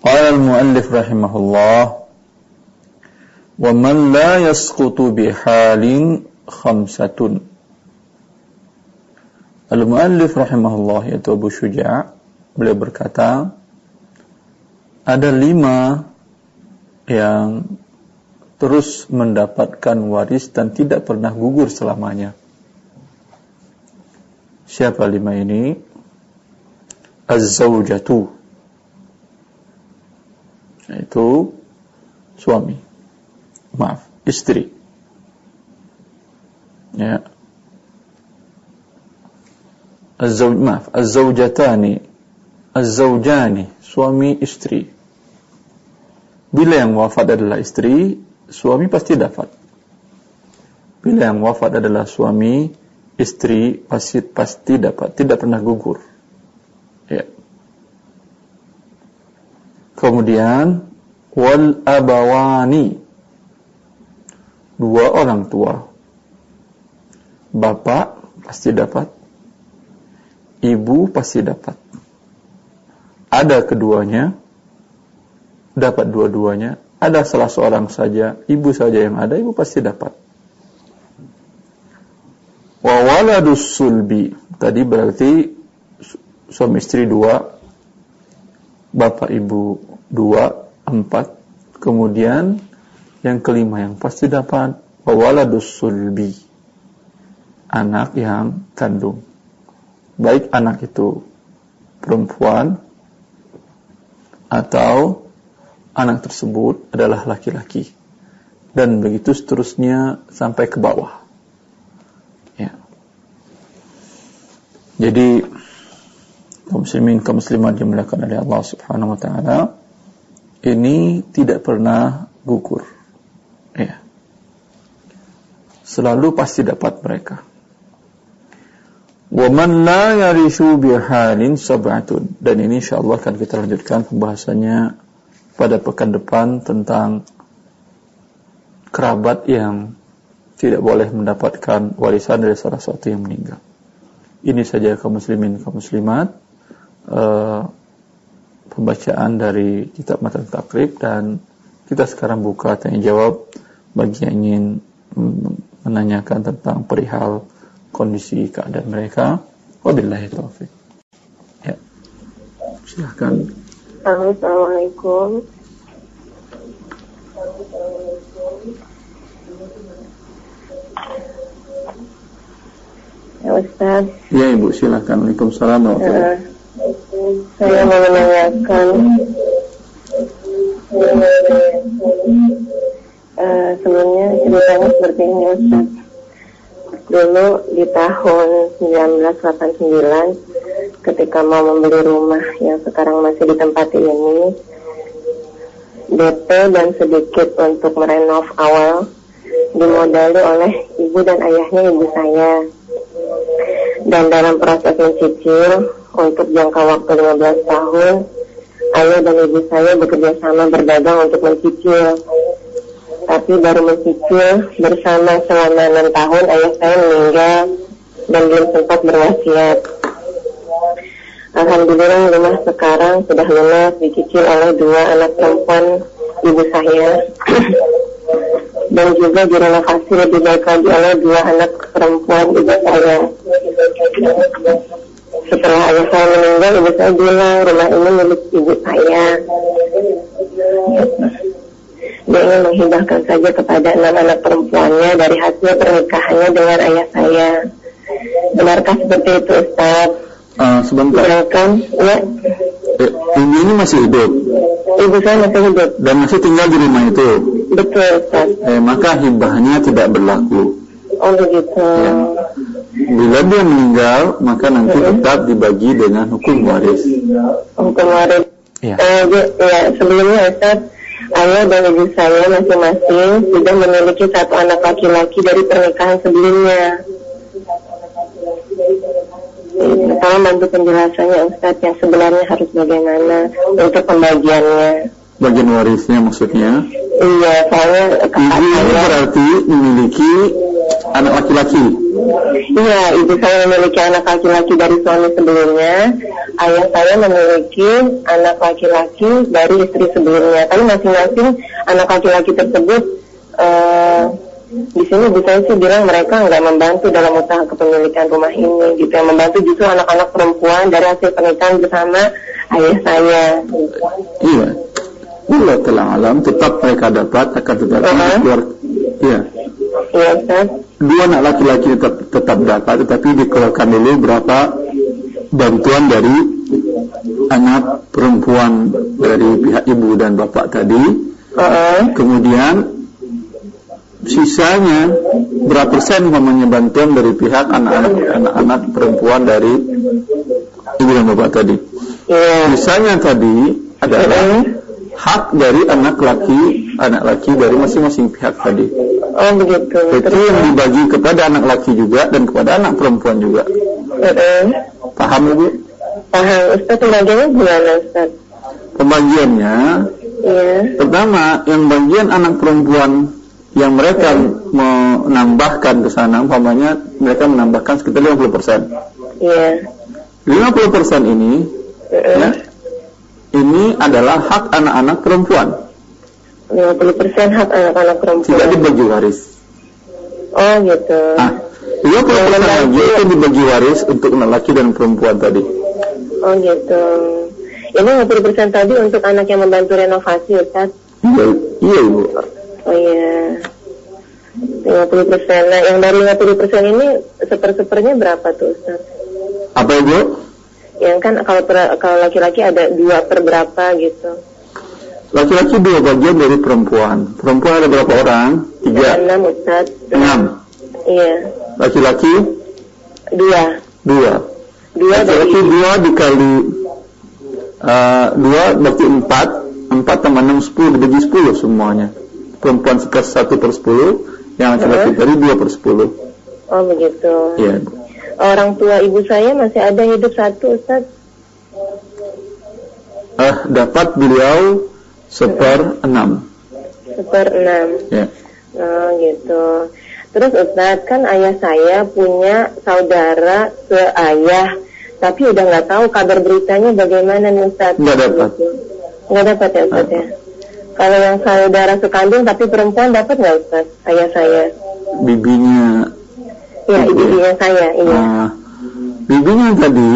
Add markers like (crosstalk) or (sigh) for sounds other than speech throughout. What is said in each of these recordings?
Qala al-muallif rahimahullah wa man la yasqutu bihalin khamsatun Al-muallif rahimahullah yaitu Abu Syuja' beliau berkata ada lima yang terus mendapatkan waris dan tidak pernah gugur selamanya. Siapa lima ini? Az-zawjatu yaitu suami. Maaf istri. Ya. Az-zawj maaf az-zawjatani az-zawjani suami istri. Bila yang wafat adalah istri suami pasti dapat. Bila yang wafat adalah suami istri pasti pasti dapat. Tidak pernah gugur. Ya Kemudian wal abawani dua orang tua. Bapak pasti dapat. Ibu pasti dapat. Ada keduanya, dapat dua-duanya. Ada salah seorang saja, ibu saja yang ada, ibu pasti dapat. Wa waladus sulbi. Tadi berarti suami istri dua, bapak ibu dua, empat. Kemudian yang kelima yang pasti dapat waladus sulbi. Anak yang kandung. Baik anak itu perempuan atau anak tersebut adalah laki-laki. Dan begitu seterusnya sampai ke bawah. Ya. Jadi kaum muslimin kaum muslimat dimuliakan oleh Allah Subhanahu wa taala ini tidak pernah gugur. Ya. Selalu pasti dapat mereka. Waman la yarishu bihalin sab'atun. Dan ini insyaallah akan kita lanjutkan pembahasannya pada pekan depan tentang kerabat yang tidak boleh mendapatkan warisan dari salah satu yang meninggal. Ini saja kaum muslimin kaum muslimat. Uh, pembacaan dari kitab matan takrib dan kita sekarang buka tanya jawab bagi yang ingin menanyakan tentang perihal kondisi keadaan mereka. Wabillahi taufik. Ya. Silahkan. Assalamualaikum. Ya Ustaz. Ya Ibu, silakan. Waalaikumsalam uh, saya mau menanyakan uh, sebelumnya ceritanya seperti ini. Dulu di tahun 1989 ketika mau membeli rumah yang sekarang masih ditempati ini DP dan sedikit untuk merenov awal dimodali oleh ibu dan ayahnya ibu saya dan dalam proses mencicil untuk jangka waktu 15 tahun, ayah dan ibu saya bekerja sama berdagang untuk mencicil. Tapi baru mencicil bersama selama 6 tahun, ayah saya meninggal dan belum sempat berwasiat. Alhamdulillah rumah sekarang sudah lunas dicicil oleh dua anak perempuan ibu saya. (clears throat) dan juga direnovasi lebih baik lagi oleh dua anak perempuan ibu saya. Setelah ayah saya meninggal, ibu saya bilang rumah ini milik ibu saya. Dia ingin menghibahkan saja kepada enam anak perempuannya dari hasil pernikahannya dengan ayah saya. Benarkah seperti itu Ustaz? Uh, sebentar. Silakan, ya. Eh, ibu ini masih hidup? Ibu saya masih hidup. Dan masih tinggal di rumah itu? Betul Ustaz. Eh, maka hibahnya tidak berlaku. Oh begitu. Ya. Bila dia meninggal, maka nanti tetap dibagi dengan hukum waris. Hukum waris. Ya. Uh, ya, sebelumnya Ustaz, ayah dan ibu saya masing-masing sudah memiliki satu anak laki-laki dari pernikahan sebelumnya. Tolong bantu penjelasannya Ustaz yang sebenarnya harus bagaimana untuk pembagiannya. Bagian warisnya maksudnya? Iya, soalnya Ibu berarti memiliki anak laki-laki. Iya, ibu saya memiliki anak laki-laki dari suami sebelumnya. ayah saya memiliki anak laki-laki dari istri sebelumnya. Tapi masing-masing anak laki-laki tersebut uh, di sini ibu saya sih bilang mereka nggak membantu dalam usaha kepemilikan rumah ini gitu. Yang membantu justru anak-anak perempuan dari hasil pernikahan bersama ayah saya. Iya. Allah telah alam tetap mereka dapat akan tetapi uh -huh. keluar iya. Dua anak laki-laki tetap tetap dapat tetapi dikeluarkan dulu berapa bantuan dari anak perempuan dari pihak ibu dan bapak tadi. Uh -huh. Kemudian sisanya berapa persen umpamanya bantuan dari pihak anak-anak anak-anak perempuan dari ibu dan bapak tadi. Sisanya tadi adalah yeah. hak dari anak laki anak laki dari masing-masing pihak tadi. Oh begitu. Itu yang dibagi kepada anak laki juga dan kepada anak perempuan juga. Yeah. Paham ibu? Paham. Ustaz pembagiannya gimana Ustaz? Pembagiannya, yeah. pertama yang bagian anak perempuan yang mereka menambahkan ke sana umpamanya mereka menambahkan sekitar 50 persen. Iya. 50 persen ini, ya, ini adalah hak anak-anak perempuan. 50 persen hak anak-anak perempuan. Tidak dibagi waris. Oh gitu. Nah, 50 persen lagi itu dibagi waris untuk anak laki dan perempuan tadi. Oh gitu. Ini 50 persen tadi untuk anak yang membantu renovasi, Ustaz? Iya, iya Ibu. Oh iya. 50 persen. Nah, yang dari 50 persen ini seper-sepernya berapa tuh, Ustaz? Apa Ibu? Yang kan kalau kalau laki-laki ada dua per berapa gitu. Laki-laki dua bagian dari perempuan. Perempuan ada berapa orang? Tiga. Enam, Ustaz. Enam. Iya. Laki-laki? Dua. Dua. Dua Laki-laki dari... dua dikali uh, dua berarti empat. Empat tambah enam sepuluh dibagi sepuluh semuanya perempuan sekitar satu per sepuluh, yang laki-laki tadi dua per sepuluh. Oh begitu. Iya. Orang tua ibu saya masih ada hidup satu, Ustaz. Eh, dapat beliau seper enam. Seper enam. Ya. Oh gitu. Terus Ustaz kan ayah saya punya saudara seayah, tapi udah nggak tahu kabar beritanya bagaimana nih Ustaz. Nggak dapat. Nggak dapat ya Ustaz ya. Kalau yang saudara sekandung tapi perempuan dapat nggak Ustaz? Ayah saya. Bibinya. Ya, bibinya saya, iya. Nah, bibinya tadi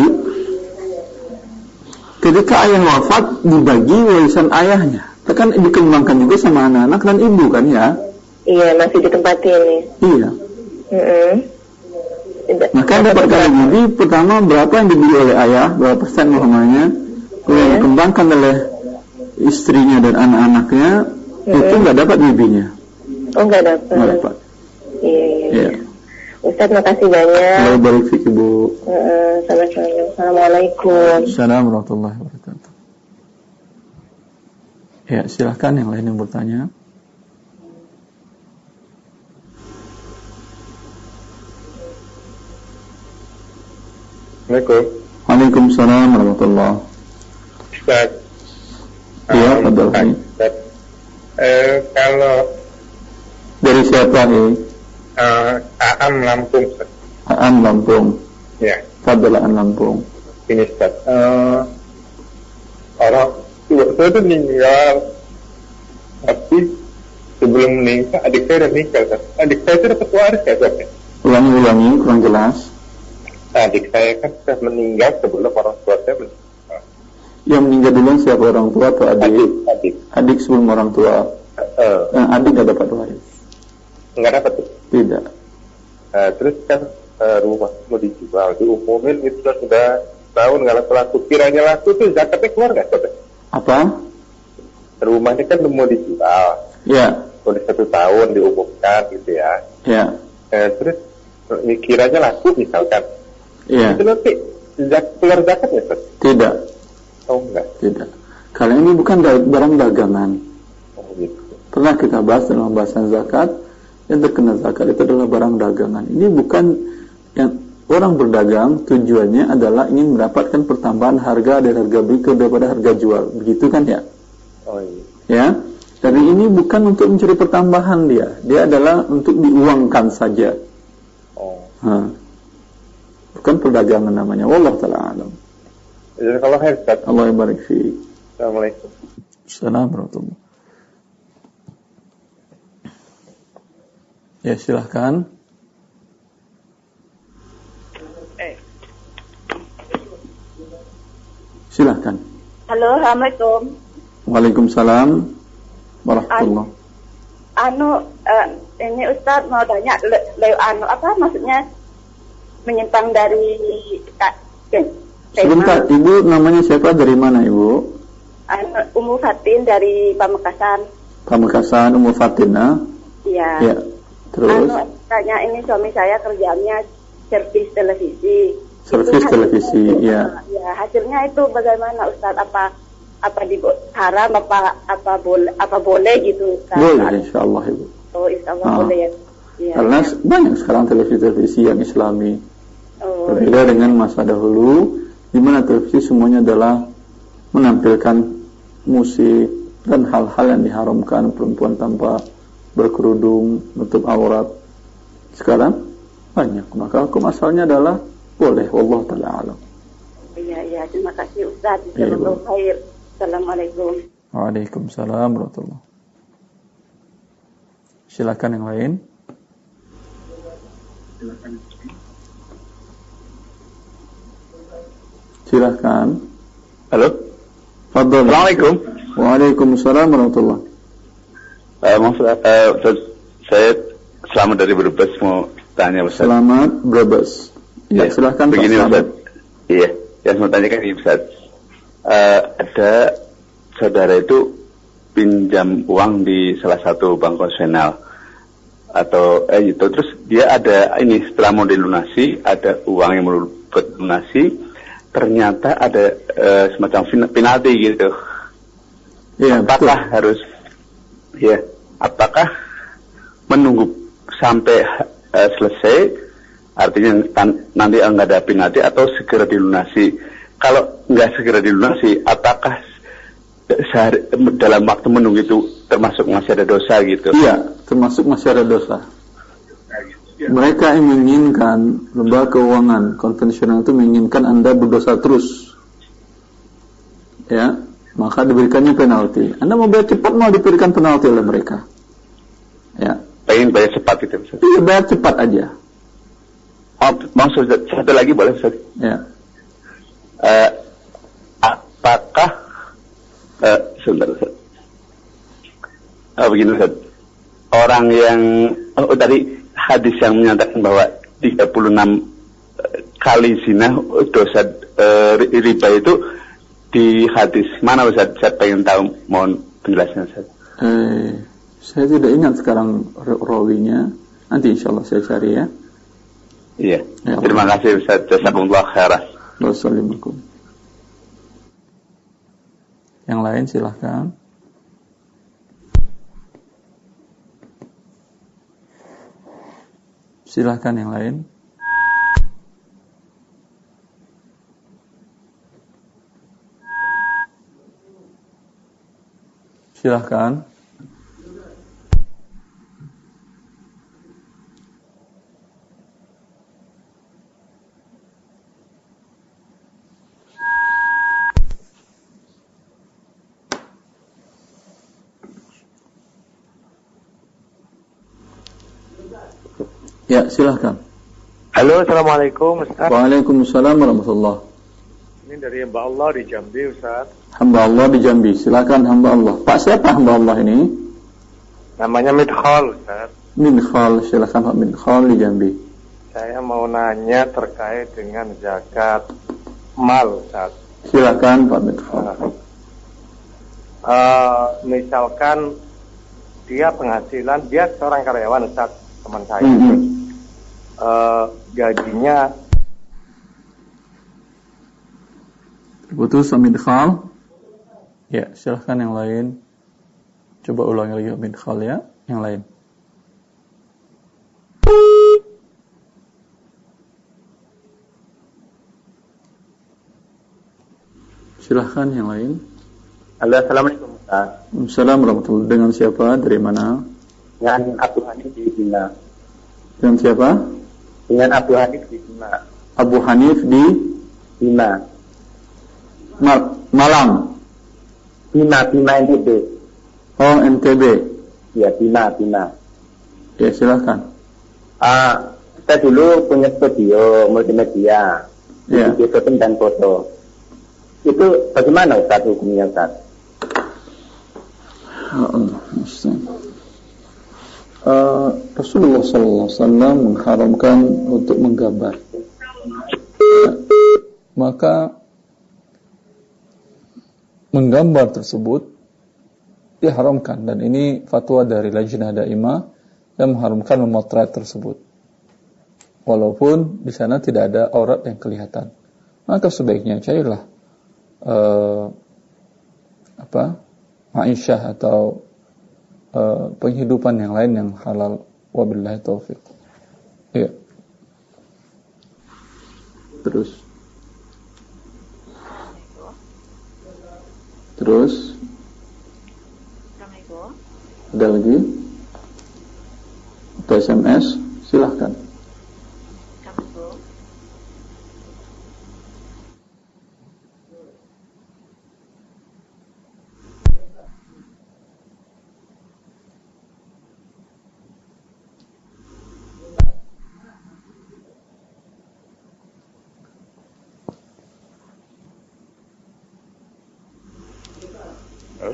ketika ayah wafat dibagi warisan ayahnya. Kan dikembangkan juga sama anak-anak dan ibu kan ya? Iya, masih ditempati ini. Iya. Mm -hmm. Maka dapat kali bibi pertama berapa yang dibeli oleh ayah, berapa persen umpamanya, kemudian yeah. dikembangkan oleh istrinya dan anak-anaknya hmm. itu nggak dapat bibinya. Oh nggak dapat. Nggak dapat. Iya. iya. iya. Ustaz makasih banyak. Allah barik fik Ibu. Uh, Assalamualaikum. Assalamualaikum warahmatullahi wabarakatuh. Ya, silahkan yang lain yang bertanya. Assalamualaikum. Waalaikumsalam warahmatullahi Ustaz, Iya, betul. Eh, kalau dari siapa nih? Uh, Aan Lampung. Aan Lampung. Ya. Fadil Aan Lampung. Ini Ustaz. Uh, orang tua saya itu meninggal, tapi sebelum menikah adik saya udah. Ustaz. Adik saya itu dapat waris ya Ustaz? Ulangi-ulangi, kurang jelas. Adik saya kan sudah meninggal sebelum orang tua saya meninggal yang meninggal duluan siapa orang tua atau adik? Adik, adik. Adik sebelum orang tua. Uh, adik nggak dapat waris. Nggak dapat Tidak. Uh, terus kan uh, rumah mau dijual, diumumin itu sudah sudah tahun nggak laku. Kiranya laku tuh zakatnya keluar nggak saudara? Apa? Rumahnya kan mau dijual. Ya. Udah satu tahun diumumkan gitu ya. Ya. Uh, terus kiranya laku misalkan. Iya. Itu nanti zak, keluar zakatnya, Ustaz? Tidak. Oh enggak. Tidak. Karena ini bukan barang dagangan. Oh gitu. Pernah kita bahas dalam pembahasan zakat, yang terkena zakat itu adalah barang dagangan. Ini bukan yang orang berdagang tujuannya adalah ingin mendapatkan pertambahan harga dan harga beli daripada harga jual. Begitu kan ya? Oh iya. Ya. Jadi ini bukan untuk mencari pertambahan dia. Dia adalah untuk diuangkan saja. Oh. Ha. Bukan perdagangan namanya. Wallah taala alam. Jazakallah khair Ustaz. Allah yang barik fiik. Assalamualaikum. Assalamualaikum warahmatullahi Ya silahkan. Silahkan. Halo, Assalamualaikum. Waalaikumsalam warahmatullahi Anu, eh, ini Ustadz mau tanya, le, le- anu apa maksudnya menyimpang dari ka- ke- tema? Sebentar, Ibu namanya siapa dari mana Ibu? Anu, Umu Fatin dari Pamekasan. Pamekasan Umur Fatina. Iya. Ya. Terus Anu, tanya ini suami saya kerjanya servis televisi. Servis televisi, iya. Ya, hasilnya itu bagaimana Ustadz? Apa apa di haram apa apa boleh apa boleh gitu Ustadz? boleh insya Allah Ibu. Oh, insya Allah Ah. boleh ya. Iya. Karena banyak sekarang televisi-televisi yang islami. Oh, Berbeda dengan masa dahulu, di mana televisi semuanya adalah menampilkan musik dan hal-hal yang diharamkan perempuan tanpa berkerudung, nutup aurat. Sekarang banyak, maka hukum asalnya adalah boleh. Allah taala alam. Iya, iya. Terima kasih Ustaz. Iya, Jazakallahu khair. Assalamualaikum. Waalaikumsalam warahmatullahi Silakan yang lain. Silakan. Halo. Fadol. Assalamualaikum. Waalaikumsalam warahmatullahi Eh, maksud, eh, saya selamat dari Brebes mau tanya Ustaz. Selamat Brebes. Ya, silakan Pak Begini. Ustaz. Iya, yang mau tanyakan ini Ustaz. Eh, ada saudara itu pinjam uang di salah satu bank konvensional atau eh itu terus dia ada ini setelah mau dilunasi ada uang yang mau lunasi ternyata ada eh, semacam penalti gitu Iya, betul. apakah harus ya apakah menunggu sampai eh, selesai artinya tan- nanti ada penalti atau segera dilunasi kalau nggak segera dilunasi apakah sehari, dalam waktu menunggu itu termasuk masih ada dosa gitu Iya, termasuk masih ada dosa. Mereka yang menginginkan lembaga keuangan konvensional itu menginginkan Anda berdosa terus. Ya, maka diberikannya penalti. Anda mau bayar cepat mau diberikan penalti oleh mereka. Ya, pengen bayar cepat gitu Ustaz. iya bayar cepat aja. Oh, maksud satu lagi boleh Ustaz? Ya, Eh, apakah eh, sebentar Ustaz. Oh, begini Ustaz. Orang yang oh, tadi hadis yang menyatakan bahwa 36 eh, kali zina oh, dosa ri- riba itu di hadis mana Ustaz? Saya pengen tahu mohon penjelasan Ustaz. eh, saya tidak ingat sekarang ra- rawinya. Nanti insya Allah saya cari ya. Iya. Ya, Terima kasih Ustaz. Jazakumullah khairan. Wassalamualaikum. Yang lain silahkan. Silahkan yang lain. Silahkan. Ya, silahkan. Halo, Assalamualaikum Ustaz. Waalaikumsalam warahmatullah. Ini dari Mbak Allah di Jambi Ustaz. Hamba Allah di Jambi. Silakan hamba Allah. Pak siapa hamba Allah ini? Namanya Midhol Ustaz. Minkhal. Silakan Pak Minkhal di Jambi. Saya mau nanya terkait dengan zakat mal Ustaz. Silakan Pak Minkhal. Eh, misalkan dia penghasilan, dia seorang karyawan Ustaz, teman saya. Mhm. Eh, gajinya Putus Pak Minkhal. Ya, silakan yang lain. Coba ulangi lagi Pak Minkhal ya. Yang lain. Silahkan yang lain. Halo, Assalamualaikum Ustaz. Assalamualaikum warahmatullahi Dengan siapa? Dari mana? Dengan Abdul Hanif di Bina. Dengan siapa? Dengan Abdul Hanif di Bina. Abu Hanif di Bina. Ma- Malang. Bima, Bima NTB. Oh, NTB. Ya, Bima, Bima. Ya, silahkan. Ah, saya dulu punya studio multimedia. Ya. Video syuting dan foto. Itu bagaimana Ustaz hukumnya? Ya Ustaz. Uh, Rasulullah SAW mengharamkan untuk menggambar. Maka menggambar tersebut diharamkan dan ini fatwa dari Lajnah Daimah yang mengharamkan memotret tersebut. Walaupun di sana tidak ada aurat yang kelihatan. Maka sebaiknya cairlah uh, apa? Aisyah atau uh, penghidupan yang lain yang halal wabillahi taufik. Iya. Terus. Terus. Ada lagi? Atau SMS? Silahkan.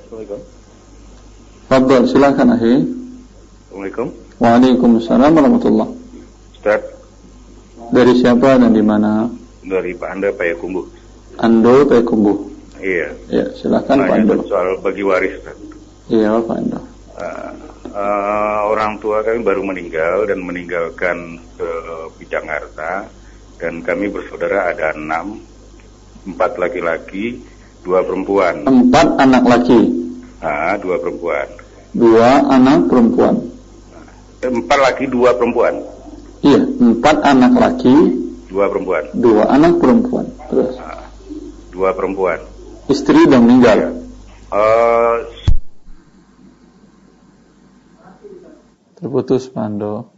Assalamualaikum. Fadol, silahkan ahi. Assalamualaikum. Waalaikumsalam warahmatullah. Ustaz, Dari siapa dan di mana? dari Pak Anda Payakumbuh. Ando Pekumbuh. Iya. Ya, silahkan Pak Ando. Soal bagi waris, Ustaz. Iya, Pak Ando. Uh, uh, orang tua kami baru meninggal dan meninggalkan ke Jakarta dan kami bersaudara ada enam, empat laki-laki, dua perempuan. Empat anak laki, Ah, dua perempuan. dua anak perempuan. Eh, Empat laki, dua perempuan. Iya, empat anak laki, Dua perempuan. dua anak perempuan. Terus, Ah, dua perempuan. istri sudah meninggal. Eh, Terputus Pak Ando.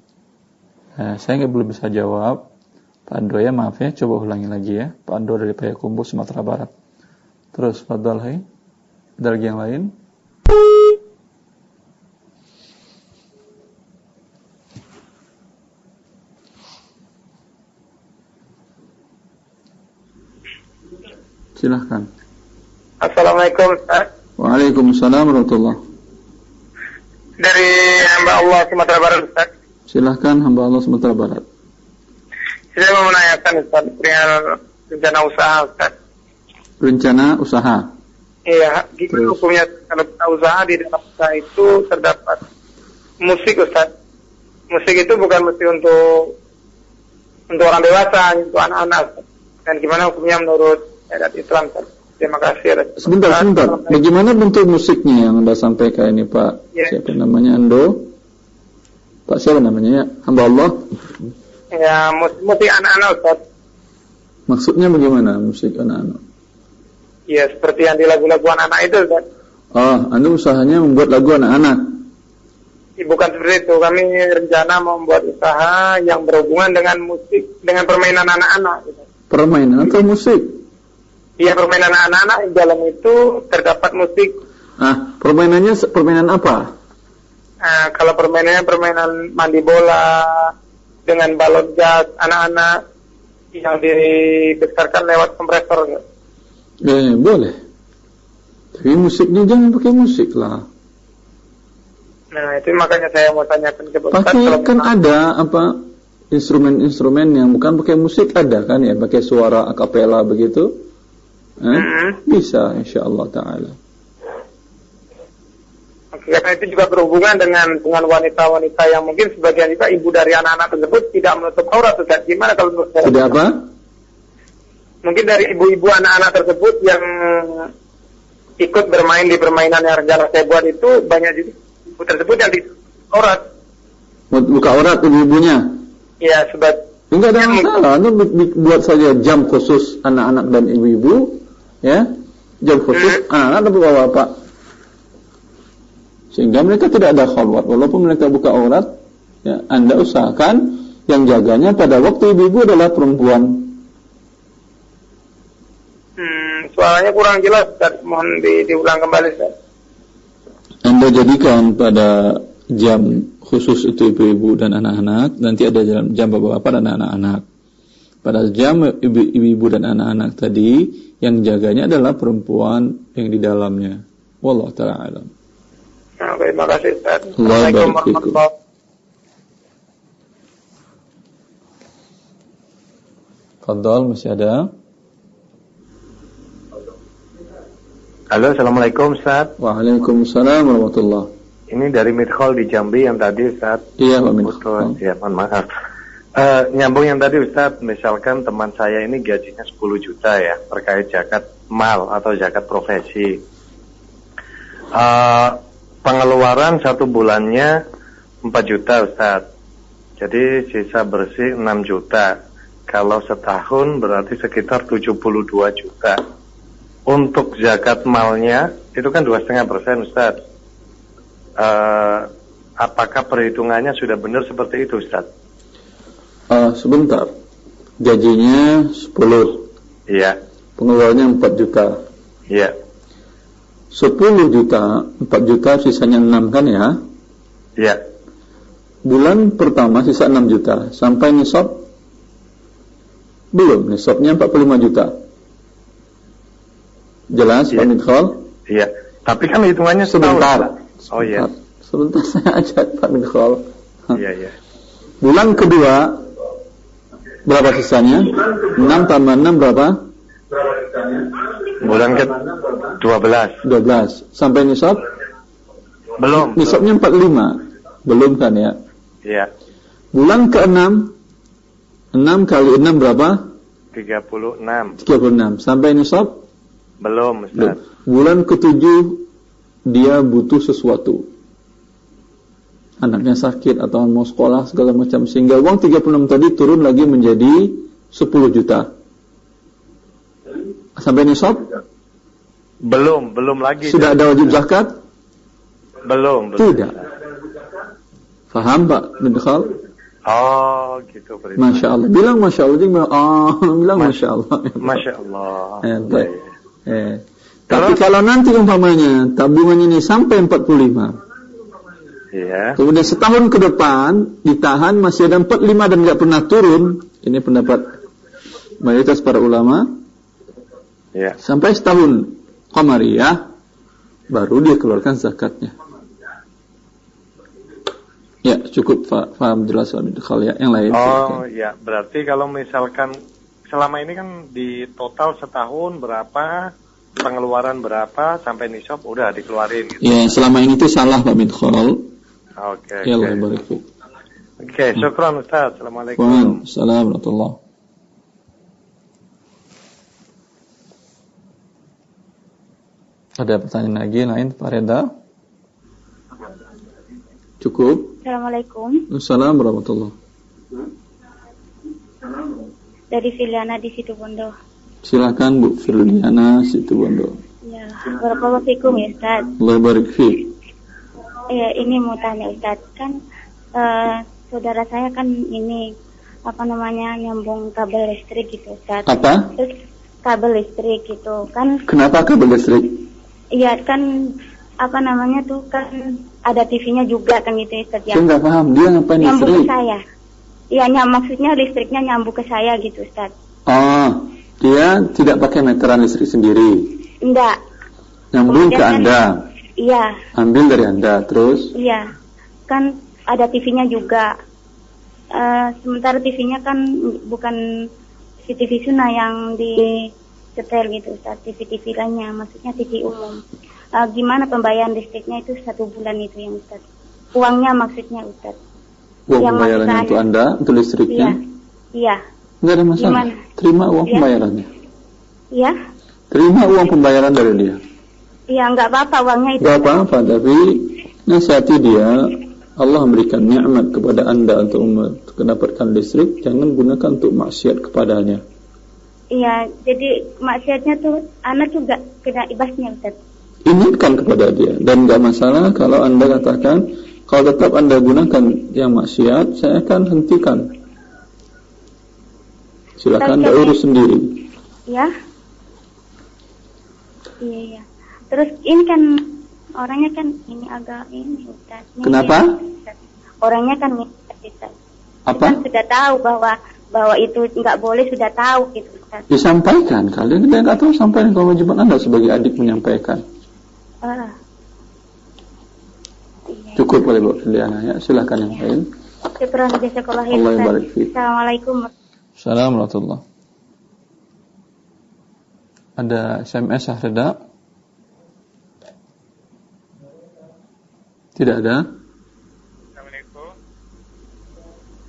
Eh, saya nggak belum bisa jawab. Pak Ando ya maaf ya, coba ulangi lagi ya. Pak Ando dari Payakumbuh, Sumatera Barat. Terus, Fadal hai. Ada lagi yang lain? Silahkan. Assalamualaikum Ustaz. Waalaikumsalam warahmatullah. Dari hamba Allah Sumatera Barat Ustaz. Silahkan hamba Allah Sumatera Barat. Saya mau menanyakan Ustaz perihal rencana usaha Ustaz. Rencana usaha. Iya, gimana Terus. hukumnya kalau kita usaha di dalam usaha itu terdapat musik Ustaz. Musik itu bukan mesti untuk untuk orang dewasa, untuk anak-anak. Ustaz. Dan gimana hukumnya menurut syariat Islam Ustaz? Terima kasih. atas- Sebentar, sebentar. Bagaimana bentuk musiknya yang Anda sampaikan ini Pak? Ya. Siapa namanya Ando? Pak siapa namanya ya? Hamba Allah. Ya, mus- musik anak-anak Ustaz. Maksudnya bagaimana musik anak-anak? Ya, seperti yang di lagu-lagu anak-anak itu Ustaz. Oh, Anda usahanya membuat lagu anak-anak. Ya, Bukan seperti itu. Kami rencana membuat usaha yang berhubungan dengan musik, dengan permainan anak-anak. Gitu. Permainan atau musik? Iya, permainan anak-anak di dalam itu terdapat musik. Ah, permainannya permainan apa? Nah, kalau permainannya permainan mandi bola dengan balon gas anak-anak yang dibesarkan lewat kompresor. Eh, boleh. Tapi musiknya jangan pakai musik lah. Nah, itu makanya saya mau tanyakan ke Bapak Pakai kan ada apa instrumen-instrumen yang bukan pakai musik ada kan ya, pakai suara akapela begitu. Eh? Mhm. Bisa insya Allah taala. karena itu juga berhubungan dengan dengan wanita-wanita yang mungkin sebagian juga ibu dari anak-anak tersebut tidak menutup aurat. Gimana kalau menurut saya? Tidak apa? Mungkin dari ibu-ibu anak-anak tersebut yang ikut bermain di permainan yang rencana saya buat itu banyak juga ibu tersebut yang di aurat. Buka aurat ibu-ibunya. Ya, sebab Enggak ada masalah. Anda bu- bu- buat saja jam khusus anak-anak dan ibu-ibu, ya, jam khusus anak-anak dan bapak-bapak. Sehingga mereka tidak ada khalwat. Walaupun mereka buka aurat, ya, Anda usahakan yang jaganya pada waktu ibu-ibu adalah perempuan. Hmm, suaranya kurang jelas, Ustaz. Mohon di, diulang kembali, Ustaz. Anda jadikan pada jam khusus itu ibu-ibu dan anak-anak, nanti ada jam, jam bapak-bapak dan anak-anak. Pada jam ibu-ibu dan anak-anak tadi, yang jaganya adalah perempuan yang di dalamnya. Wallah ta'ala alam. Nah, terima kasih, Ustaz. Assalamualaikum warahmatullahi Fadol masih ada? Halo, Assalamualaikum Ustaz. Waalaikumsalam warahmatullah. Ini dari Midhol di Jambi yang tadi Ustaz. Iya Pak ya mohon maaf. Eh, nyambung yang tadi Ustaz, misalkan teman saya ini gajinya 10 juta ya, terkait zakat mal atau zakat profesi. Eh, pengeluaran satu bulannya 4 juta Ustaz. Jadi sisa bersih 6 juta. Kalau setahun berarti sekitar 72 juta. Untuk zakat malnya itu kan dua setengah persen Ustaz. Eh, apakah perhitungannya sudah benar seperti itu Ustaz? Ah, sebentar. Gajinya 10, Iya, pengeluarannya 4 juta. iya, 10 juta, 4 juta sisanya 6 kan ya? iya. Bulan pertama sisa 6 juta. Sampai nisab belum, nisabnya 45 juta. Jelas Iya. Pak? Iya, tapi kan hitungannya setahun, Sebentar. Ustaz. Oh iya, Sebentar (laughs) saya ajak Pak Midkhol. iya, iya. Bulan kedua berapa sisanya? 6 tambah 6 berapa? Bulan ke 12 12. Sampai nisab? belum. Nisabnya 45. Belum kan ya? Iya, Bulan ke-6 6 kali 6 berapa? 36 36. Sampai nisab? Belum. Ustaz. Bulan ke-7 dia butuh sesuatu. Anaknya sakit atau mau sekolah segala macam sehingga uang 36 tadi turun lagi menjadi 10 juta. Sampai nisab? Belum, belum lagi. Sudah ada wajib zakat? Belum, belum. Tidak. Faham Pak bin Khal? Oh, gitu. Masya Allah. Bilang Masya Allah. Bilang, oh, bilang Masya Allah. Masya Allah. Eh, baik. Eh. Tapi kalau nanti umpamanya tabungan ini sampai 45, Iya. kemudian setahun ke depan ditahan masih ada 45 dan nggak pernah turun, ini pendapat mayoritas para ulama, Iya. sampai setahun qamariyah baru dia keluarkan zakatnya. Ya, cukup Pak. Faham jelas Pak bin Khal ya. Yang lain. Oh, silakan. ya. Berarti kalau misalkan selama ini kan di total setahun berapa, pengeluaran berapa sampai nisab udah dikeluarin gitu. Ya, selama ini itu salah Pak bin Khal. Oke. Ya oke. Allah barik fiik. Oke, syukran Ustaz. Assalamualaikum. Waalaikumsalam warahmatullahi Ada pertanyaan lagi lain Pak Reda? Cukup? Assalamualaikum. Assalamualaikum warahmatullahi Dari Filiana di situ Bondo. Silakan Bu Firliana Situbondo. Ya, Barakallahu fikum ya Ustaz. Allah barik. Ya, ini mau tanya Ustaz. Kan eh, saudara saya kan ini apa namanya nyambung kabel listrik gitu Ustaz. Apa? Terus kabel listrik gitu kan Kenapa kabel listrik? iya kan apa namanya tuh kan ada TV-nya juga kan gitu Ustaz ya. Saya nggak paham. Dia ngapain nyambung listrik? ke saya. Iya, maksudnya listriknya nyambung ke saya gitu Ustaz. Oh, dia tidak pakai meteran listrik sendiri. Enggak. Nyambung ke Kemudian kan- Anda. Iya, Ambil dari Anda. Terus? iya. Kan ada TV-nya juga. Eh, sementara TV-nya kan bukan CCTV Suna yang di setel gitu Ustaz, TV-TV lainnya, maksudnya TV umum. Eh, gimana pembayaran listriknya itu satu bulan itu yang Ustaz? Uangnya maksudnya Ustaz. Uang Yang pembayarannya untuk Anda, untuk listriknya? Iya, iya, Nggak ada masalah. Gimana? Terima uang Iya. pembayarannya. iya. Terima uang pembayaran dari dia. Iya, nggak apa-apa uangnya itu. Gak apa-apa, tapi nasihati dia. Allah memberikan nikmat kepada anda untuk mendapatkan listrik, jangan gunakan untuk maksiat kepadanya. Iya, jadi maksiatnya tuh anak juga kena ibasnya Ustaz. Ingatkan kepada dia dan gak masalah kalau anda katakan kalau tetap anda gunakan yang maksiat, saya akan hentikan. Silakan anda urus sendiri. Ya, Iya, iya. Terus ini kan orangnya kan ini agak ini Ustaz. Kenapa? Ustaz. Orangnya kan ini Ustaz. Apa? Kan sudah tahu bahwa bahwa itu nggak boleh sudah tahu gitu Ustaz. Disampaikan. Kalian tidak tahu sampaikan kewajiban anda sebagai adik menyampaikan. Ah. Cukup oleh Bu Filiana ya. Silakan yang lain. Allah barik. Assalamualaikum. Assalamualaikum warahmatullahi Ada SMS Sahreda? Tidak ada? Assalamualaikum.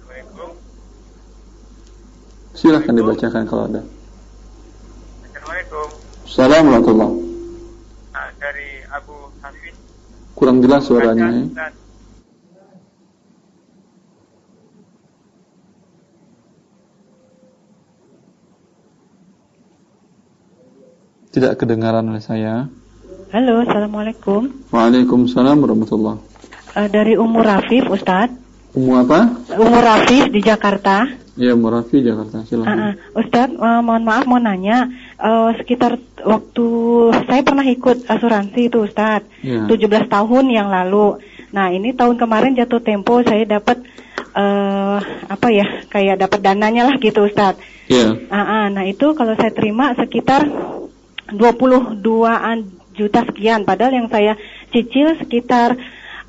Assalamualaikum. Silahkan dibacakan kalau ada. Kurang jelas suaranya ya. Tidak kedengaran oleh saya. Halo, Assalamualaikum. Waalaikumsalam warahmatullahi Eh, dari Umur Rafif, Ustadz. Umum apa? Umur Rafif di Jakarta. Ya, Murafi Jakarta. Silakan. Uh, Ustadz, eh, mohon maaf mau nanya. eh, sekitar waktu saya pernah ikut asuransi itu, Ustadz. Ya. 17 tahun yang lalu. Nah, ini tahun kemarin jatuh tempo saya dapat eh apa ya? Kayak dapat dananya lah gitu, Ustadz. Ya. Ah, ah, nah itu kalau saya terima sekitar 22-an juta sekian padahal yang saya cicil sekitar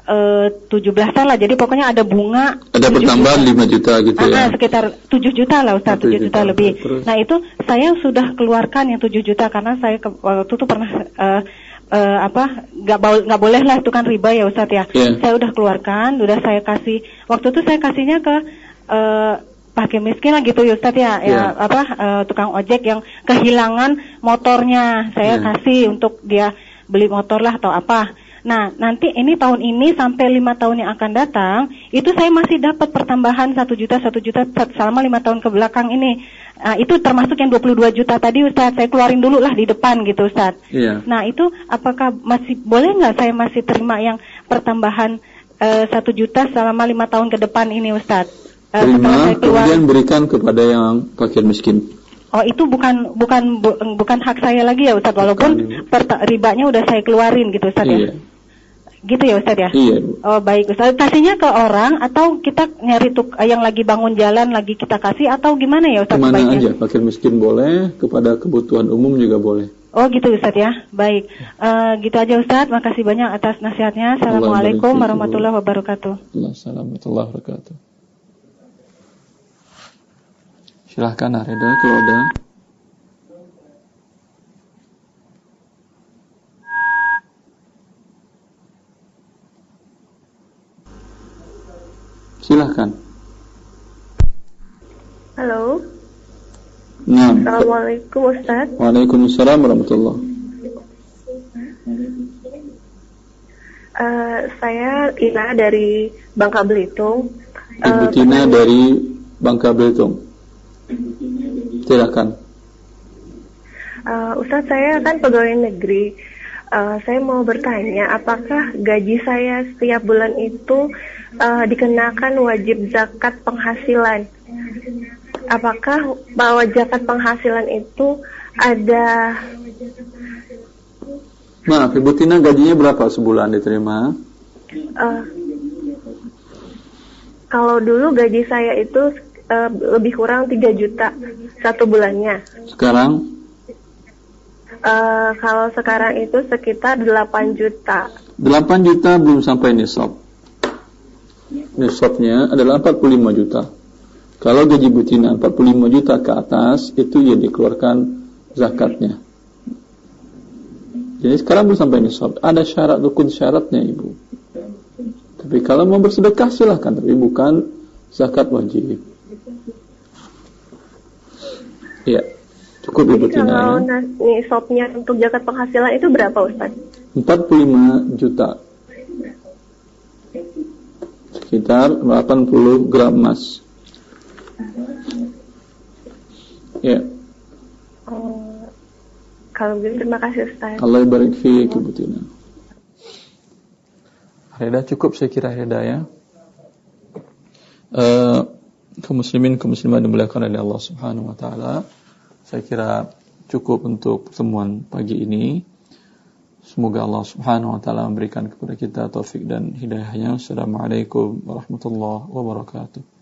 eh 17-an lah. Jadi pokoknya ada bunga Ada 7 pertambahan juta. 5 juta gitu ya. sekitar 7 juta lah Ustaz, 7 7 juta, juta. lebih. Terus? Nah, itu saya sudah keluarkan yang 7 juta karena saya ke, waktu itu pernah eh eh, apa nggak nggak boleh lah itu kan riba ya Ustaz ya. Iya. Saya udah keluarkan, udah saya kasih waktu itu saya kasihnya ke eh pakai miskin lah gitu ya Ustaz ya, ya Iya. apa eh, tukang ojek yang kehilangan motornya saya Iya. kasih untuk dia beli motor lah atau apa. Nah, nanti ini tahun ini sampai lima tahun yang akan datang, itu saya masih dapat pertambahan satu juta, satu juta selama lima tahun ke belakang ini. Nah, itu termasuk yang 22 juta tadi Ustaz, saya keluarin dulu lah di depan gitu Ustaz. Iya. Nah, itu apakah masih boleh nggak saya masih terima yang pertambahan eh, satu juta selama lima tahun ke depan ini Ustaz? Eh, Terima, kemudian berikan kepada yang fakir miskin. Oh itu bukan bukan bu- bukan hak saya lagi ya Ustaz walaupun Bukan. perta- ribanya udah saya keluarin gitu Ustaz Iya. ya. Gitu ya Ustaz ya. Iya. Oh baik Ustaz. Kasihnya ke orang atau kita nyari tuk yang lagi bangun jalan lagi kita kasih atau gimana ya Ustaz Ke mana sebaiknya? aja, fakir miskin boleh, kepada kebutuhan umum juga boleh. Oh gitu Ustaz ya. Baik. Eh, gitu aja Ustaz. Makasih banyak atas nasihatnya. Assalamualaikum warahmatullahi wabarakatuh. Assalamualaikum warahmatullahi wabarakatuh. Silahkan Areda kalau ada. Silahkan. Halo, Nah. Assalamualaikum Ustaz. Waalaikumsalam warahmatullahi Eh, saya Ina dari Bangka Belitung. Ibu Tina dari Bangka Belitung. Silakan. Eh, Ustadz saya kan pegawai negeri. Eh, saya mau bertanya, apakah gaji saya setiap bulan itu eh, dikenakan wajib zakat penghasilan? Apakah bahwa zakat penghasilan itu ada Maaf, Ibu Tina gajinya berapa sebulan diterima? eh, kalau dulu gaji saya itu eh, lebih kurang 3 juta satu bulannya. Sekarang Eh, kalau sekarang itu sekitar 8 juta. 8 juta belum sampai nisab. Nisabnya adalah 45 juta. Kalau gaji betina 45 juta ke atas, itu ya dikeluarkan zakatnya. Jadi sekarang belum sampai nisab. Ada syarat rukun syaratnya ibu. Tapi kalau mau bersedekah silahkan, tapi bukan zakat wajib. Iya, cukup ibu Jadi Tina kalau ya. nisabnya untuk zakat penghasilan itu berapa Ustaz? 45 juta sekitar 80 gram emas. Ya. Oh, kalau begitu terima kasih Ustaz. Allah barik Tina. Reda cukup saya kira Reda ya. Eh, kaum muslimin kaum muslimat dimuliakan oleh Allah Subhanahu wa taala. Saya kira cukup untuk pertemuan pagi ini Semoga Allah Subhanahu wa taala memberikan kepada kita taufik dan hidayahnya. Assalamualaikum warahmatullahi wabarakatuh.